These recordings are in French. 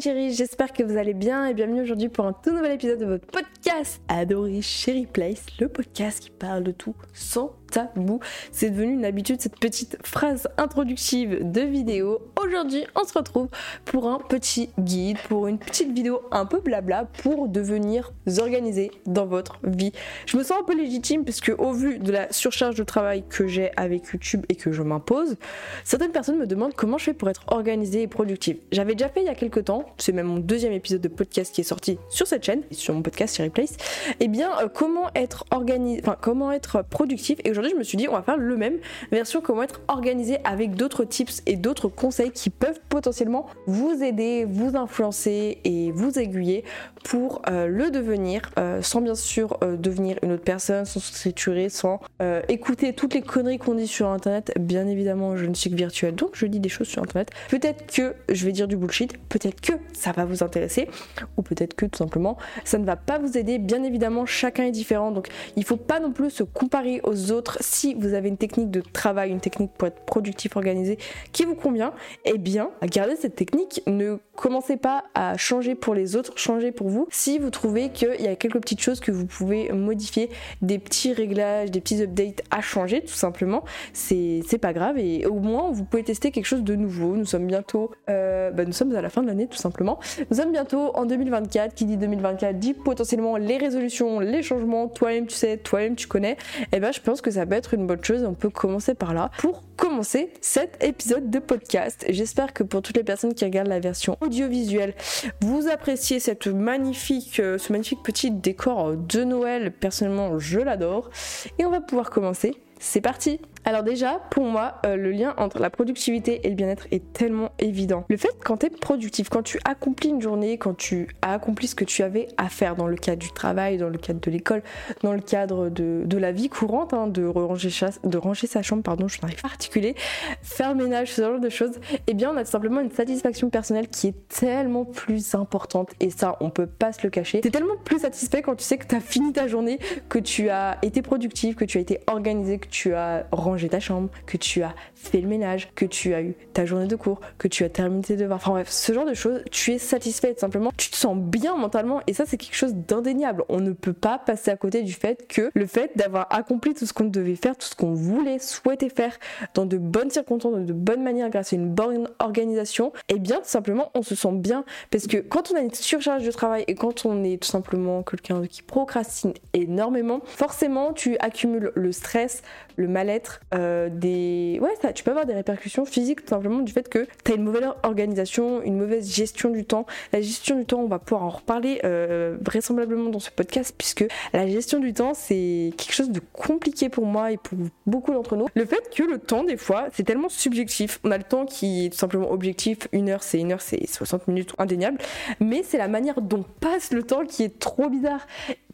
Chérie, j'espère que vous allez bien et bienvenue aujourd'hui pour un tout nouvel épisode de votre podcast adoré Chérie Place, le podcast qui parle de tout sans tabou. C'est devenu une habitude cette petite phrase introductive de vidéo. Aujourd'hui, on se retrouve pour un petit guide, pour une petite vidéo un peu blabla pour devenir organisé dans votre vie. Je me sens un peu légitime parce que au vu de la surcharge de travail que j'ai avec YouTube et que je m'impose, certaines personnes me demandent comment je fais pour être organisée et productive. J'avais déjà fait il y a quelques temps, c'est même mon deuxième épisode de podcast qui est sorti sur cette chaîne, sur mon podcast Chérie Place. Et eh bien, euh, comment être organisé, enfin comment être productif et aujourd'hui je me suis dit, on va faire le même version comment être organisé avec d'autres tips et d'autres conseils qui peuvent potentiellement vous aider, vous influencer et vous aiguiller pour euh, le devenir, euh, sans bien sûr euh, devenir une autre personne, sans se triturer, sans écouter toutes les conneries qu'on dit sur internet. Bien évidemment, je ne suis que virtuelle, donc je dis des choses sur internet. Peut-être que je vais dire du bullshit, peut-être que ça va vous intéresser, ou peut-être que tout simplement ça ne va pas vous aider. Bien évidemment, chacun est différent, donc il faut pas non plus se comparer aux autres si vous avez une technique de travail, une technique pour être productif, organisé qui vous convient, eh bien, gardez cette technique. Ne commencez pas à changer pour les autres, changez pour vous. Si vous trouvez qu'il y a quelques petites choses que vous pouvez modifier, des petits réglages, des petits updates à changer, tout simplement, c'est pas grave et au moins vous pouvez tester quelque chose de nouveau. Nous sommes bientôt, euh, bah, nous sommes à la fin de l'année tout simplement. Nous sommes bientôt en 2024. Qui dit 2024 dit potentiellement les résolutions, les changements. Toi-même tu sais, toi-même tu connais. Eh ben je pense que ça peut être une bonne chose. On peut commencer par là pour commencer cet épisode de podcast. J'espère que pour toutes les personnes qui regardent la version audiovisuelle, vous appréciez euh, ce magnifique petit décor de Noël. Personnellement, je l'adore. Et on va pouvoir commencer. C'est parti alors déjà, pour moi, euh, le lien entre la productivité et le bien-être est tellement évident. Le fait quand tu es productif, quand tu accomplis une journée, quand tu as accompli ce que tu avais à faire dans le cadre du travail, dans le cadre de l'école, dans le cadre de, la vie courante, hein, de, ranger sa chambre, pardon, je n'arrive pas à articuler, faire le ménage, ce genre de choses, eh bien on a tout simplement une satisfaction personnelle qui est tellement plus importante et ça, on peut pas se le cacher. T'es tellement plus satisfait quand tu sais que tu as fini ta journée, que tu as été productif, que tu as été organisé, que tu as rangé ta chambre, que tu as fait le ménage, que tu as eu ta journée de cours, que tu as terminé tes devoirs. Enfin bref, ce genre de choses, tu es satisfait simplement, tu te sens bien mentalement et ça c'est quelque chose d'indéniable. On ne peut pas passer à côté du fait que le fait d'avoir accompli tout ce qu'on devait faire, tout ce qu'on voulait, souhaitait faire dans de bonnes circonstances, de bonnes manières grâce à une bonne organisation, eh bien tout simplement on se sent bien parce que quand on a une surcharge de travail et quand on est tout simplement quelqu'un qui procrastine énormément, forcément tu accumules le stress, le mal-être, euh, des. Ouais, ça, tu peux avoir des répercussions physiques tout simplement du fait que tu as une mauvaise organisation, une mauvaise gestion du temps. La gestion du temps, on va pouvoir en reparler euh, vraisemblablement dans ce podcast, puisque la gestion du temps, c'est quelque chose de compliqué pour moi et pour beaucoup d'entre nous. Le fait que le temps, des fois, c'est tellement subjectif. On a le temps qui est tout simplement objectif. Une heure, c'est une heure, c'est 60 minutes, indéniable. Mais c'est la manière dont passe le temps qui est trop bizarre.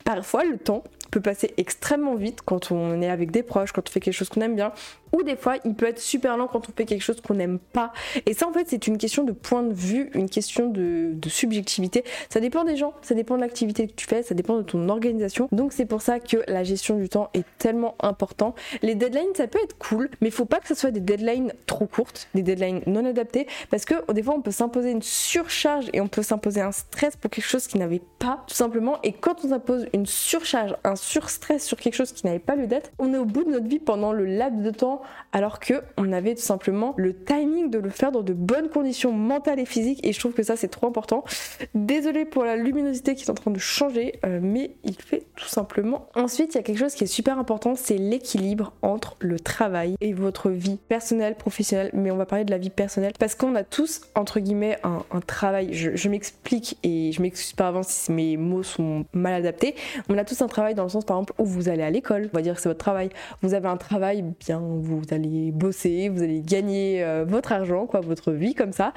Parfois, le temps, peut passer extrêmement vite quand on est avec des proches, quand on fait quelque chose qu'on aime bien, ou des fois il peut être super lent quand on fait quelque chose qu'on n'aime pas. Et ça en fait c'est une question de point de vue, une question de, subjectivité. Ça dépend des gens, ça dépend de l'activité que tu fais, ça dépend de ton organisation. Donc c'est pour ça que la gestion du temps est tellement important. Les deadlines ça peut être cool, mais faut pas que ce soit des deadlines trop courtes, des deadlines non adaptées, parce que des fois on peut s'imposer une surcharge et on peut s'imposer un stress pour quelque chose qui n'avait pas tout simplement. Et quand on s'impose une surcharge, un surstress sur quelque chose qui n'avait pas lieu d'être, on est au bout de notre vie pendant le laps de temps alors que on avait tout simplement le timing de le faire dans de bonnes conditions mentales et physiques et je trouve que ça c'est trop important. Désolée pour la luminosité qui est en train de changer, euh, mais il fait tout simplement. Ensuite, il y a quelque chose qui est super important, c'est l'équilibre entre le travail et votre vie personnelle, professionnelle, mais on va parler de la vie personnelle parce qu'on a tous entre guillemets un, travail. Je, m'explique et je m'excuse pas avant si mes mots sont mal adaptés. On a tous un travail dans le sens par exemple où vous allez à l'école, on va dire que c'est votre travail. Vous avez un travail bien allez bosser, vous allez gagner euh, votre argent, quoi, votre vie comme ça.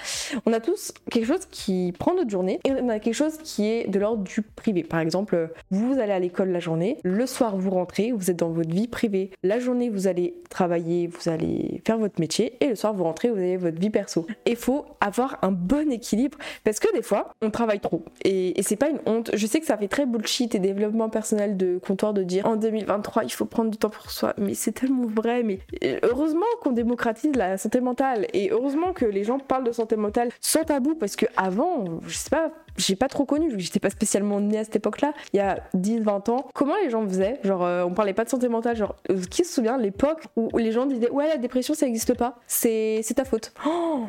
On a tous quelque chose qui prend notre journée et on a quelque chose qui est de l'ordre du privé. Par exemple, vous allez à l'école la journée, le soir vous rentrez, vous êtes dans votre vie privée. La journée vous allez travailler, vous allez faire votre métier et le soir vous rentrez, vous avez votre vie perso. Il faut avoir un bon équilibre parce que des fois on travaille trop et, et c'est pas une honte. Je sais que ça fait très bullshit et développement personnel de comptoir de dire en 2023 il faut prendre du temps pour soi. Mais c'est tellement vrai. Mais heureusement qu'on démocratise la santé mentale et heureusement que les gens parlent de santé mentale sans tabou parce que avant, je sais pas, j'ai pas trop connu, j'étais pas spécialement née à cette époque-là, il y a 10-20 ans. Comment les gens faisaient? Genre, euh, on parlait pas de santé mentale. Genre, euh, qui se souvient l'époque où les gens disaient Ouais, la dépression ça existe pas, c'est ta faute. Oh,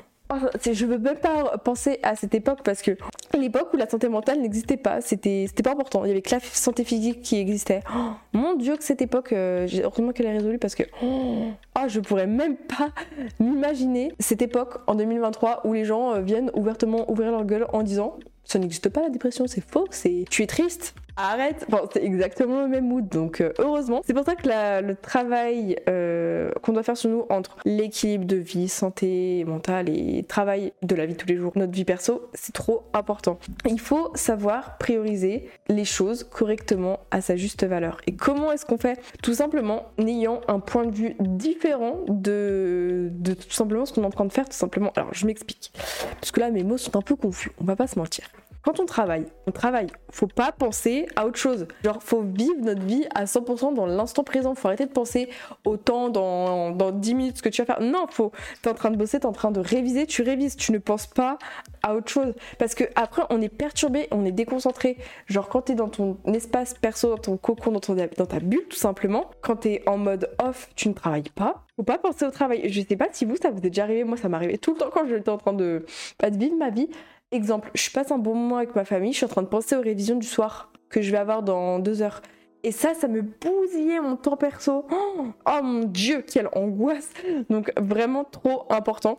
je veux même pas penser à cette époque parce que l'époque où la santé mentale n'existait pas, c'était pas important. Il y avait que la santé physique qui existait. Oh, mon dieu que cette époque, euh, heureusement qu'elle est résolue parce que oh, je pourrais même pas m'imaginer cette époque en 2023 où les gens euh, viennent ouvertement ouvrir leur gueule en disant ça n'existe pas la dépression, c'est faux, c'est tu es triste, arrête. C'est exactement le même mood, donc euh, heureusement. C'est pour ça que le travail euh, qu'on doit faire sur nous entre l'équilibre de vie, santé mentale et travail de la vie de tous les jours, notre vie perso, c'est trop important. Il faut savoir prioriser les choses correctement à sa juste valeur. Et comment est-ce qu'on fait? Tout simplement en ayant un point de vue différent de, de tout simplement ce qu'on est en train de faire, tout simplement. Alors, je m'explique. Parce que là, mes mots sont un peu confus, on va pas se mentir quand on travaille, on travaille. Faut pas penser à autre chose. Genre, faut vivre notre vie à 100% dans l'instant présent. Faut arrêter de penser au temps dans, dans 10 minutes ce que tu vas faire. Non, faut. T'es en train de bosser, t'es en train de réviser, tu révises. Tu ne penses pas à autre chose. Parce que après, on est perturbé, on est déconcentré. Genre, quand t'es dans ton espace perso, dans ton cocon, dans, ton, dans ta bulle, tout simplement, quand t'es en mode off, tu ne travailles pas. Faut pas penser au travail. Je sais pas si vous, ça vous est déjà arrivé. Moi, ça m'arrivait tout le temps quand j'étais en train de, pas de vivre ma vie. Exemple, je passe un bon moment avec ma famille, je suis en train de penser aux révisions du soir que je vais avoir dans deux heures. Et ça, ça me bousillait mon temps perso. Oh, mon dieu, quelle angoisse. Donc vraiment trop important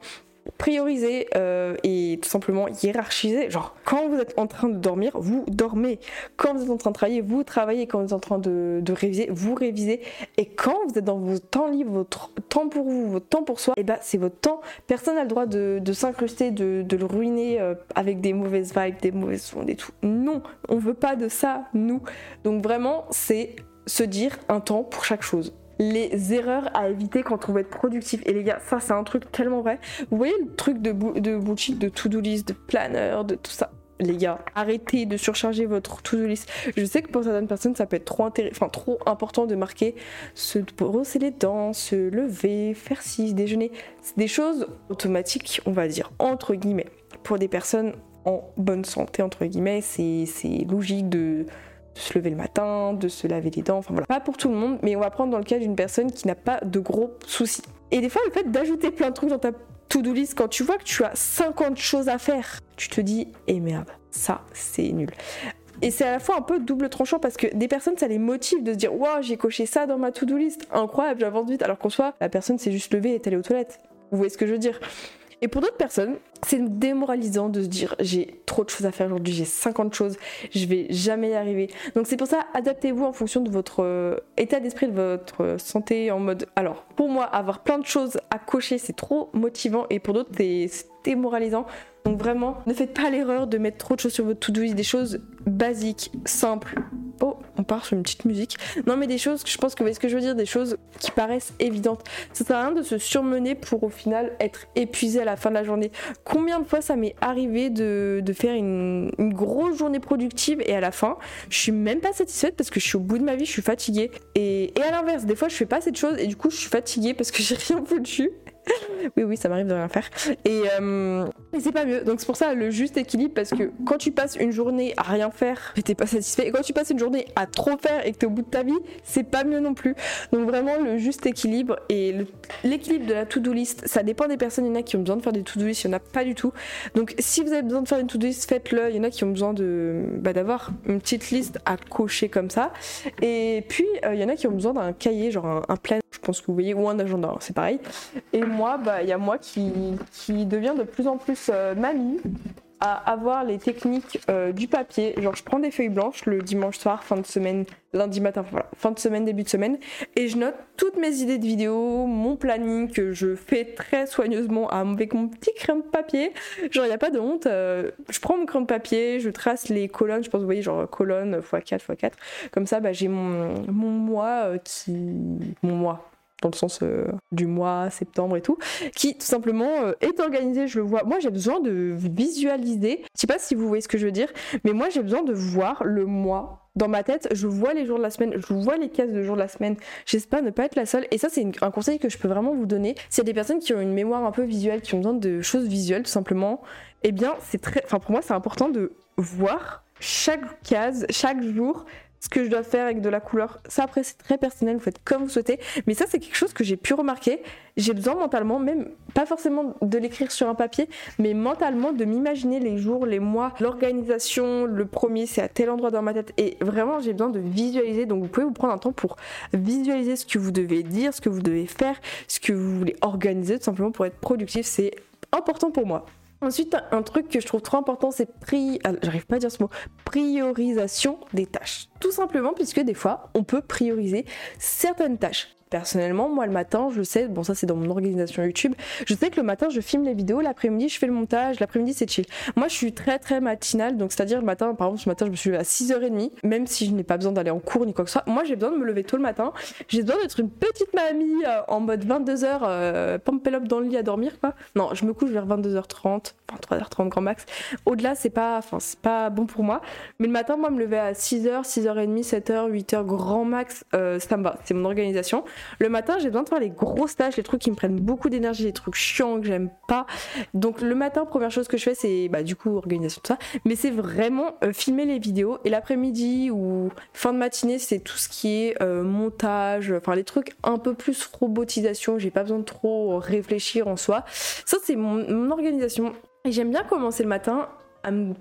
prioriser euh, et tout simplement hiérarchiser. Genre, quand vous êtes en train de dormir, vous dormez. Quand vous êtes en train de travailler, vous travaillez. Quand vous êtes en train de, réviser, vous révisez. Et quand vous êtes dans vos temps libres, votre temps pour vous, votre temps pour soi, et eh ben, c'est votre temps. Personne n'a le droit de, s'incruster, de, le ruiner euh, avec des mauvaises vibes, des mauvaises ondes et tout. Non, on veut pas de ça, nous. Donc vraiment, c'est se dire un temps pour chaque chose les erreurs à éviter quand on veut être productif. Et les gars, ça c'est un truc tellement vrai. Vous voyez le truc de, de bullshit, de to-do list, de planner, de tout ça? Les gars, arrêtez de surcharger votre to-do list. Je sais que pour certaines personnes, ça peut être trop, enfin, trop important de marquer se brosser les dents, se lever, faire ci, déjeuner. C'est des choses automatiques, on va dire, entre guillemets. Pour des personnes en bonne santé, entre guillemets, c'est logique de de se lever le matin, de se laver les dents, enfin voilà. Pas pour tout le monde, mais on va prendre dans le cas d'une personne qui n'a pas de gros soucis. Et des fois, le fait d'ajouter plein de trucs dans ta to-do list, quand tu vois que tu as 50 choses à faire, tu te dis, eh merde, ça, c'est nul. Et c'est à la fois un peu double tranchant parce que des personnes, ça les motive de se dire, waouh, j'ai coché ça dans ma to-do list, incroyable, j'avance vite, alors qu'en soit, la personne s'est juste levée et est allée aux toilettes. Vous voyez ce que je veux dire? Et pour d'autres personnes, c'est démoralisant de se dire j'ai trop de choses à faire aujourd'hui, j'ai 50 choses, je vais jamais y arriver. Donc c'est pour ça, adaptez-vous en fonction de votre euh, état d'esprit, de votre santé en mode. Alors, pour moi, avoir plein de choses à cocher, c'est trop motivant et pour d'autres, c'est démoralisant. Donc vraiment, ne faites pas l'erreur de mettre trop de choses sur votre to-do list, des choses basiques, simples. On part sur une petite musique. Non mais des choses, je pense que vous voyez ce que je veux dire, des choses qui paraissent évidentes. Ça sert à rien de se surmener pour au final être épuisé à la fin de la journée. Combien de fois ça m'est arrivé de, faire une, grosse journée productive et à la fin, je suis même pas satisfaite parce que je suis au bout de ma vie, je suis fatiguée. Et, et à l'inverse, des fois je fais pas cette chose et du coup je suis fatiguée parce que j'ai rien foutu oui, oui, ça m'arrive de rien faire. Euh, et, c'est pas mieux. Donc c'est pour ça le juste équilibre parce que quand tu passes une journée à rien faire t'es pas satisfait, et quand tu passes une journée à trop faire et que t'es au bout de ta vie, c'est pas mieux non plus. Donc vraiment le juste équilibre et l'équilibre de la to-do list, ça dépend des personnes. Il y en a qui ont besoin de faire des to-do list, il y en a pas du tout. Donc si vous avez besoin de faire une to-do list, faites-le. Il y en a qui ont besoin de bah, d'avoir une petite liste à cocher comme ça. Et puis euh, il y en a qui ont besoin d'un cahier, genre un, un plan, je pense que vous voyez, ou un agenda, c'est pareil. Et moi, bah, il y a moi qui, qui devient de plus en plus euh, mamie avoir les techniques euh, du papier. Genre, je prends des feuilles blanches le dimanche soir, fin de semaine, lundi matin, voilà, fin de semaine, début de semaine, et je note toutes mes idées de vidéos, mon planning que je fais très soigneusement avec mon petit crayon de papier. Genre, il n'y a pas de honte. Euh, je prends mon crayon de papier, je trace les colonnes, je pense, vous voyez, genre colonne x4 x4. Comme ça, bah, j'ai mon, mon mois qui. Mon mois dans le sens euh, du mois, septembre et tout, qui tout simplement euh, est organisé, je le vois. Moi j'ai besoin de visualiser, je sais pas si vous voyez ce que je veux dire, mais moi j'ai besoin de voir le mois dans ma tête, je vois les jours de la semaine, je vois les cases de jours de la semaine. J'espère ne pas être la seule. Et ça, c'est un conseil que je peux vraiment vous donner. S'il y a des personnes qui ont une mémoire un peu visuelle, qui ont besoin de choses visuelles, tout simplement, eh bien, c'est très. Enfin, pour moi, c'est important de voir chaque case, chaque jour, ce que je dois faire avec de la couleur. Ça, après, c'est très personnel, vous faites comme vous souhaitez. Mais ça, c'est quelque chose que j'ai pu remarquer. J'ai besoin mentalement, même pas forcément de l'écrire sur un papier, mais mentalement de m'imaginer les jours, les mois, l'organisation. Le premier, c'est à tel endroit dans ma tête. Et vraiment, j'ai besoin de visualiser. Donc, vous pouvez vous prendre un temps pour visualiser ce que vous devez dire, ce que vous devez faire, ce que vous voulez organiser, tout simplement pour être productif. C'est important pour moi. Ensuite, un truc que je trouve trop important, c'est. Ah. Priorisation des tâches. Tout simplement puisque des fois, on peut prioriser certaines tâches. Personnellement, moi le matin, je sais, bon ça c'est dans mon organisation YouTube, je sais que le matin je filme les vidéos, l'après-midi je fais le montage, l'après-midi c'est chill. Moi je suis très très matinale, donc c'est-à-dire le matin, par exemple ce matin je me suis levée à 6h30, même si je n'ai pas besoin d'aller en cours ni quoi que ce soit, moi j'ai besoin de me lever tôt le matin, j'ai besoin d'être une petite mamie euh, en mode 22h, euh, up dans le lit à dormir quoi. Non, je me couche vers 22h30, 23h30 grand max. Au-delà c'est pas, pas bon pour moi, mais le matin moi me lever à 6h, 6h30, 7h, 8h grand max, euh, ça me va, c'est mon organisation. Le matin, j'ai besoin de faire les grosses tâches, les trucs qui me prennent beaucoup d'énergie, les trucs chiants que j'aime pas. Donc le matin, première chose que je fais, c'est bah, du coup organisation tout ça, mais c'est vraiment euh, filmer les vidéos. Et l'après-midi ou fin de matinée, c'est tout ce qui est euh, montage, enfin les trucs un peu plus robotisation. J'ai pas besoin de trop réfléchir en soi. Ça, c'est mon organisation. Et j'aime bien commencer le matin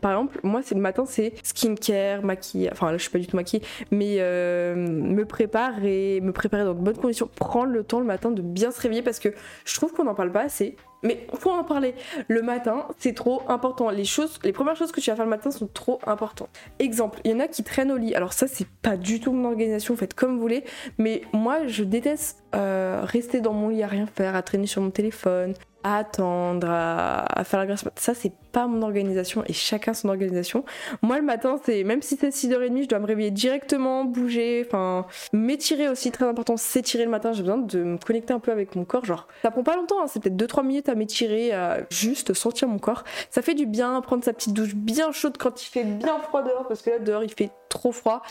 par exemple, moi, c'est le matin, c'est skincare, maquillage. Enfin, là, je suis pas du tout maquillée, mais euh, me préparer, me préparer dans de bonnes conditions, prendre le temps le matin de bien se réveiller parce que je trouve qu'on n'en parle pas assez. Mais faut en parler. Le matin, c'est trop important. Les choses, les premières choses que tu vas faire le matin sont trop importantes. Exemple, il y en a qui traînent au lit. Alors ça, c'est pas du tout mon organisation. Faites comme vous voulez. Mais moi, je déteste euh, rester dans mon lit à rien faire, à traîner sur mon téléphone, attendre, à, faire la grâce. Ça, c'est pas mon organisation et chacun son organisation. Moi, le matin, c'est même si c'est 6h30, je dois me réveiller directement, bouger, enfin, m'étirer aussi, très important, s'étirer le matin. J'ai besoin de me connecter un peu avec mon corps. Genre, ça prend pas longtemps, hein, c'est peut-être 2-3 minutes à m'étirer, à juste sentir mon corps. Ça fait du bien, prendre sa petite douche bien chaude quand il fait bien froid dehors, parce que là, dehors, il fait trop froid.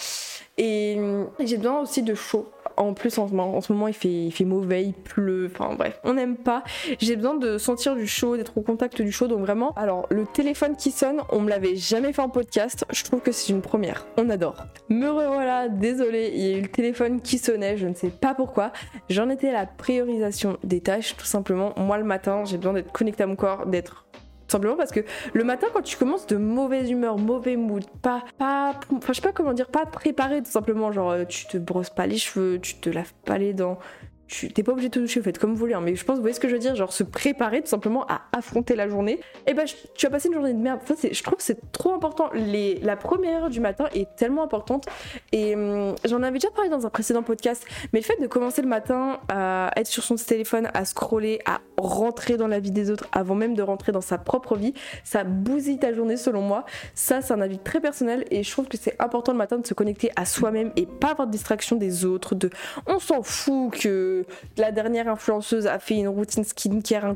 Et j'ai besoin aussi de chaud. En plus, en ce moment, il fait mauvais, il pleut, enfin bref, on n'aime pas. J'ai besoin de sentir du chaud, d'être au contact du chaud, donc vraiment. Alors, le téléphone qui sonne, on me l'avait jamais fait en podcast, je trouve que c'est une première. On adore. Me revoilà, désolé, il y a eu le téléphone qui sonnait, je ne sais pas pourquoi. J'en étais à la priorisation des tâches, tout simplement. Moi, le matin, j'ai besoin d'être connecté à mon corps, d'être Simplement parce que le matin, quand tu commences de mauvaise humeur, mauvais mood, pas, pas, enfin, je sais pas comment dire, pas préparé, tout simplement, genre, euh, tu te brosses pas les cheveux, tu te laves pas les dents, tu t'es pas obligé de te doucher, faites comme vous voulez, hein, mais je pense, vous voyez ce que je veux dire, genre se préparer tout simplement à affronter la journée, et bah tu vas passer une journée de merde. Ça, je trouve que c'est trop important. Les, la première heure du matin est tellement importante, et hum, j'en avais déjà parlé dans un précédent podcast, mais le fait de commencer le matin à être sur son téléphone, à scroller, à rentrer dans la vie des autres avant même de rentrer dans sa propre vie, ça bousille ta journée selon moi. Ça, c'est un avis très personnel, et je trouve que c'est important le matin de se connecter à soi-même et pas avoir de distraction des autres, de on s'en fout que la dernière influenceuse a fait une routine skincare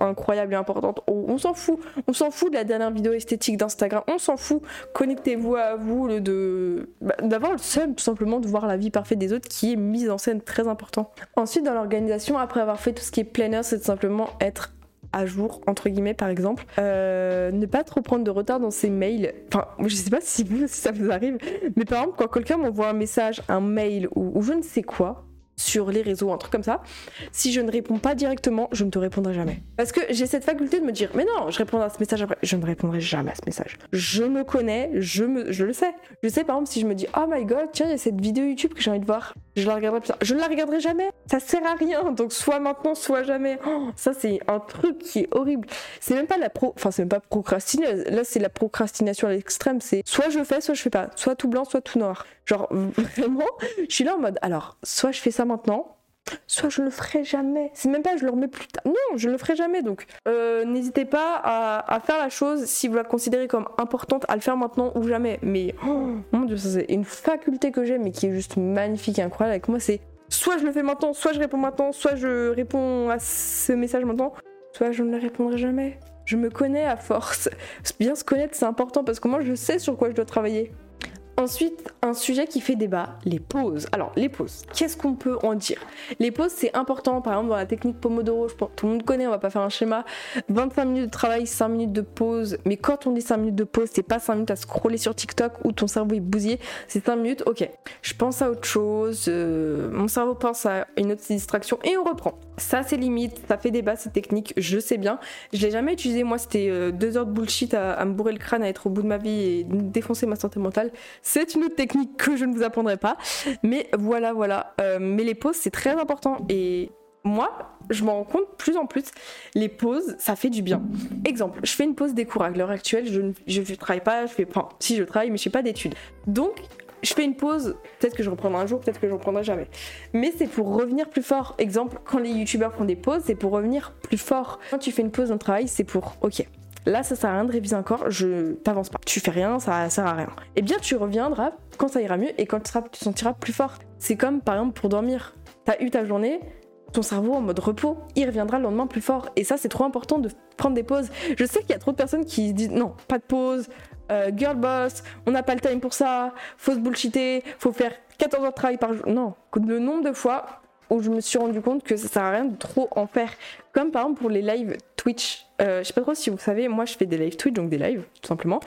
incroyable et importante. On, s'en fout. On s'en fout de la dernière vidéo esthétique d'Instagram. On s'en fout. Connectez-vous à vous, de, bah, d'avoir le seum tout simplement de voir la vie parfaite des autres qui est mise en scène très important. Ensuite, dans l'organisation, après avoir fait tout ce qui est planner, c'est simplement être à jour, entre guillemets, par exemple. Euh, ne pas trop prendre de retard dans ses mails. Enfin, je sais pas si vous, si ça vous arrive, mais par exemple, quand quelqu'un m'envoie un message, un mail ou je ne sais quoi, sur les réseaux, un truc comme ça, si je ne réponds pas directement, je ne te répondrai jamais. Parce que j'ai cette faculté de me dire, mais non, je répondrai à ce message après. Je ne répondrai jamais à ce message. Je me connais, je, me, le sais. Je sais par exemple si je me dis, oh my god, tiens, il y a cette vidéo YouTube que j'ai envie de voir, je la regarderai. Je ne la regarderai jamais. Ça sert à rien. Donc soit maintenant, soit jamais. Oh, ça, c'est un truc qui est horrible. C'est même pas la pro. Enfin, c'est même pas procrastiner. Là, c'est la procrastination à l'extrême. C'est soit je fais, soit je fais pas. Soit tout blanc, soit tout noir. Genre, vraiment, je suis là en mode, alors, soit je fais ça maintenant, soit je le ferai jamais. C'est même pas je le remets plus tard. Non, je le ferai jamais. Donc euh, n'hésitez pas à, faire la chose si vous la considérez comme importante, à le faire maintenant ou jamais. Mais oh, mon dieu, ça c'est une faculté que j'ai, mais qui est juste magnifique et incroyable avec moi. C'est soit je le fais maintenant, soit je réponds maintenant, soit je réponds à ce message maintenant, soit je ne le répondrai jamais. Je me connais à force. Bien se connaître, c'est important parce que moi je sais sur quoi je dois travailler. Ensuite, un sujet qui fait débat, les pauses. Alors, les pauses, qu'est-ce qu'on peut en dire? Les pauses, c'est important. Par exemple, dans la technique Pomodoro, tout le monde connaît, on va pas faire un schéma. 25 minutes de travail, 5 minutes de pause. Mais quand on dit 5 minutes de pause, c'est pas 5 minutes à scroller sur TikTok où ton cerveau est bousillé. C'est 5 minutes, ok, je pense à autre chose, euh, mon cerveau pense à une autre distraction et on reprend. Ça, c'est limite, ça fait débat, cette technique, je sais bien. Je l'ai jamais utilisé, moi, c'était 2 euh, heures de bullshit à, à me bourrer le crâne, à être au bout de ma vie et défoncer ma santé mentale. C'est une autre technique que je ne vous apprendrai pas. Mais voilà, voilà. Euh, mais les pauses, c'est très important. Et moi, je m'en rends compte plus en plus, les pauses, ça fait du bien. Exemple, je fais une pause des cours. À l'heure actuelle, je ne travaille pas, je fais, enfin, si je travaille, mais je fais pas d'études. Donc, je fais une pause, peut-être que je reprendrai un jour, peut-être que je reprendrai jamais. Mais c'est pour revenir plus fort. Exemple, quand les youtubeurs font des pauses, c'est pour revenir plus fort. Quand tu fais une pause dans le travail, c'est pour, ok, Là, ça sert à rien de réviser encore, je t'avance pas. Tu fais rien, ça sert à rien. Eh bien, tu reviendras quand ça ira mieux et quand tu, tu sentiras plus fort. C'est comme par exemple pour dormir. T'as eu ta journée, ton cerveau en mode repos, il reviendra le lendemain plus fort. Et ça, c'est trop important de prendre des pauses. Je sais qu'il y a trop de personnes qui disent non, pas de pause, euh, girl boss, on n'a pas le time pour ça, faut se bullshiter, faut faire 14 heures de travail par jour. Non, le nombre de fois où je me suis rendu compte que ça sert à rien de trop en faire. Comme par exemple pour les lives Twitch. Euh, je sais pas trop si vous savez, moi je fais des lives Twitch, donc des lives tout simplement.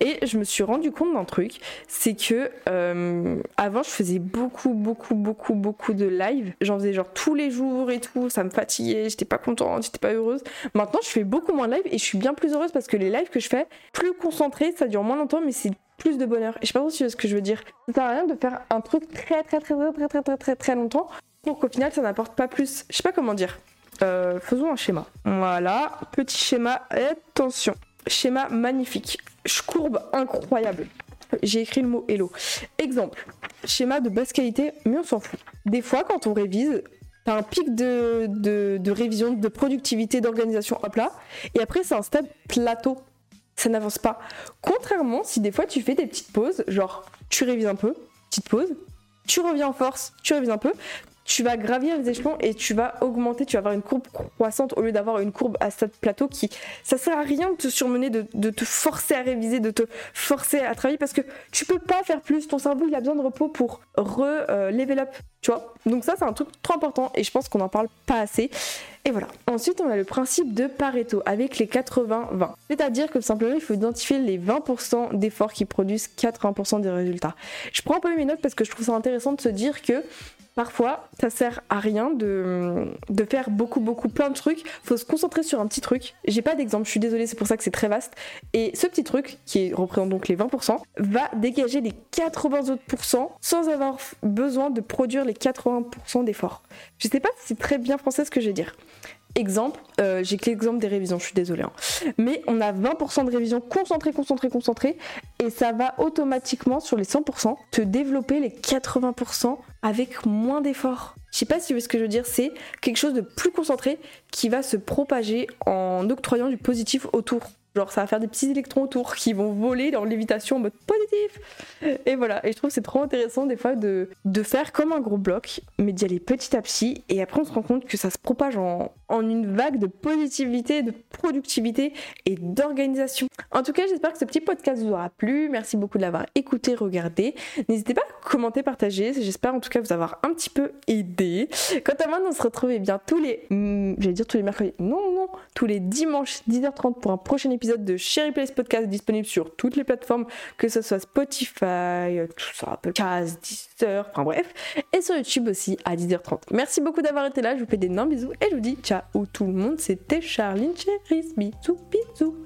Et je me suis rendu compte d'un truc, c'est que euh, avant je faisais beaucoup, beaucoup, beaucoup, beaucoup de lives. J'en faisais genre tous les jours et tout, ça me fatiguait, j'étais pas contente, j'étais pas heureuse. Maintenant je fais beaucoup moins de lives et je suis bien plus heureuse parce que les lives que je fais, plus concentrés, ça dure moins longtemps, mais c'est plus de bonheur. Et je sais pas trop si ce que je veux dire. Ça sert à rien de faire un truc très très très très très très très très, très longtemps pour qu'au final ça n'apporte pas plus. Je sais pas comment dire. Euh, faisons un schéma. Voilà, petit schéma. Attention, schéma magnifique. Je courbe incroyable. J'ai écrit le mot hello. Exemple, schéma de basse qualité, mais on s'en fout. Des fois, quand on révise, t'as un pic de, de, révision, de productivité, d'organisation, hop là, et après c'est un step plateau. Ça n'avance pas. Contrairement, si des fois tu fais des petites pauses, genre tu révises un peu, petite pause, tu reviens en force, tu révises un peu, tu vas gravir les échelons et tu vas augmenter, tu vas avoir une courbe croissante au lieu d'avoir une courbe à stade plateau qui ça sert à rien de te surmener, de, te forcer à réviser, de te forcer à travailler parce que tu peux pas faire plus. Ton cerveau il a besoin de repos pour re-level up, tu vois. Donc ça c'est un truc trop important et je pense qu'on en parle pas assez. Et voilà. Ensuite on a le principe de Pareto avec les 80-20. C'est-à-dire que simplement il faut identifier les 20% d'efforts qui produisent 80% des résultats. Je prends un peu mes notes parce que je trouve ça intéressant de se dire que Parfois, ça sert à rien de, de, faire beaucoup, beaucoup, plein de trucs. Faut se concentrer sur un petit truc. J'ai pas d'exemple, je suis désolée, c'est pour ça que c'est très vaste. Et ce petit truc, qui représente donc les 20%, va dégager les 80 autres sans avoir besoin de produire les 80% d'efforts. Je sais pas si c'est très bien français ce que je vais dire. Exemple, euh, j'ai que l'exemple des révisions, je suis désolée. Hein. Mais on a 20% de révision concentrée, concentrée, concentrée, et ça va automatiquement sur les 100% te développer les 80% avec moins d'efforts. Je sais pas si vous voyez ce que je veux dire, c'est quelque chose de plus concentré qui va se propager en octroyant du positif autour. Genre ça va faire des petits électrons autour qui vont voler dans l'évitation en mode positif. Et voilà, et je trouve c'est trop intéressant des fois de, de faire comme un gros bloc, mais d'y aller petit à petit. Et après on se rend compte que ça se propage en, en une vague de positivité, de productivité et d'organisation. En tout cas, j'espère que ce petit podcast vous aura plu. Merci beaucoup de l'avoir écouté, regardé. N'hésitez pas à commenter, partager. J'espère en tout cas vous avoir un petit peu aidé. Quant à moi, on se retrouve eh bien tous les... Hmm, j'allais dire tous les mercredis. Non, non, non. Tous les dimanches 10h30 pour un prochain épisode de Sherry Place Podcast disponible sur toutes les plateformes, que ce soit Spotify, tout ça, Podcast, Deezer, enfin bref, et sur YouTube aussi à 10h30. Merci beaucoup d'avoir été là, je vous fais d'énormes bisous et je vous dis ciao tout le monde, c'était Charline Cheris, bisous, bisous.